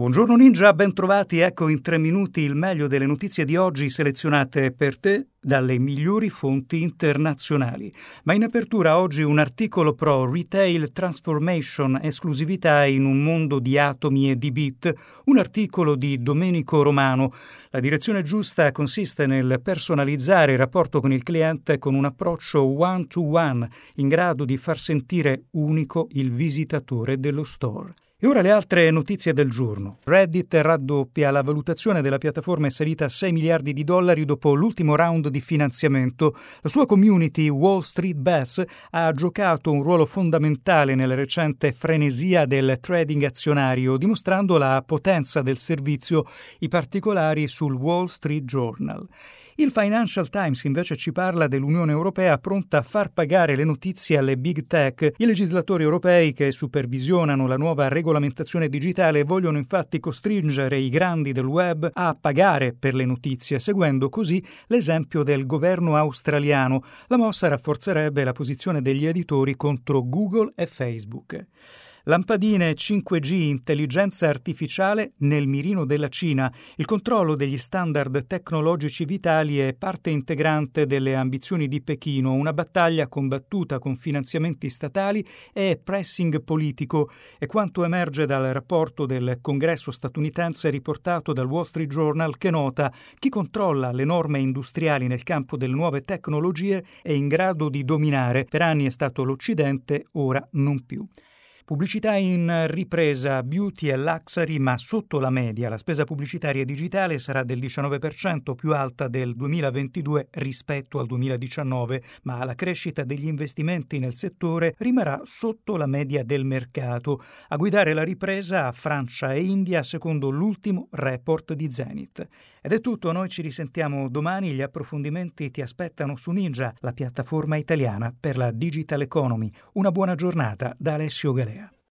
Buongiorno Ninja, bentrovati. Ecco in tre minuti il meglio delle notizie di oggi selezionate per te dalle migliori fonti internazionali. Ma in apertura oggi un articolo pro Retail Transformation, esclusività in un mondo di atomi e di bit, un articolo di Domenico Romano. La direzione giusta consiste nel personalizzare il rapporto con il cliente con un approccio one-to-one in grado di far sentire unico il visitatore dello store. E ora le altre notizie del giorno. Reddit raddoppia la valutazione della piattaforma è salita a 6 miliardi di dollari dopo l'ultimo round di finanziamento. La sua community Wall Street Bets ha giocato un ruolo fondamentale nella recente frenesia del trading azionario, dimostrando la potenza del servizio, i particolari sul Wall Street Journal. Il Financial Times invece ci parla dell'Unione Europea pronta a far pagare le notizie alle big tech. I legislatori europei che supervisionano la nuova regolamentazione digitale vogliono infatti costringere i grandi del web a pagare per le notizie, seguendo così l'esempio del governo australiano. La mossa rafforzerebbe la posizione degli editori contro Google e Facebook. Lampadine 5G intelligenza artificiale nel mirino della Cina. Il controllo degli standard tecnologici vitali è parte integrante delle ambizioni di Pechino, una battaglia combattuta con finanziamenti statali e pressing politico. È quanto emerge dal rapporto del Congresso statunitense riportato dal Wall Street Journal che nota chi controlla le norme industriali nel campo delle nuove tecnologie è in grado di dominare. Per anni è stato l'Occidente, ora non più. Pubblicità in ripresa, beauty e luxury, ma sotto la media. La spesa pubblicitaria digitale sarà del 19% più alta del 2022 rispetto al 2019, ma la crescita degli investimenti nel settore rimarrà sotto la media del mercato. A guidare la ripresa Francia e India secondo l'ultimo report di Zenith. Ed è tutto, noi ci risentiamo domani, gli approfondimenti ti aspettano su Ninja, la piattaforma italiana per la digital economy. Una buona giornata da Alessio Galea.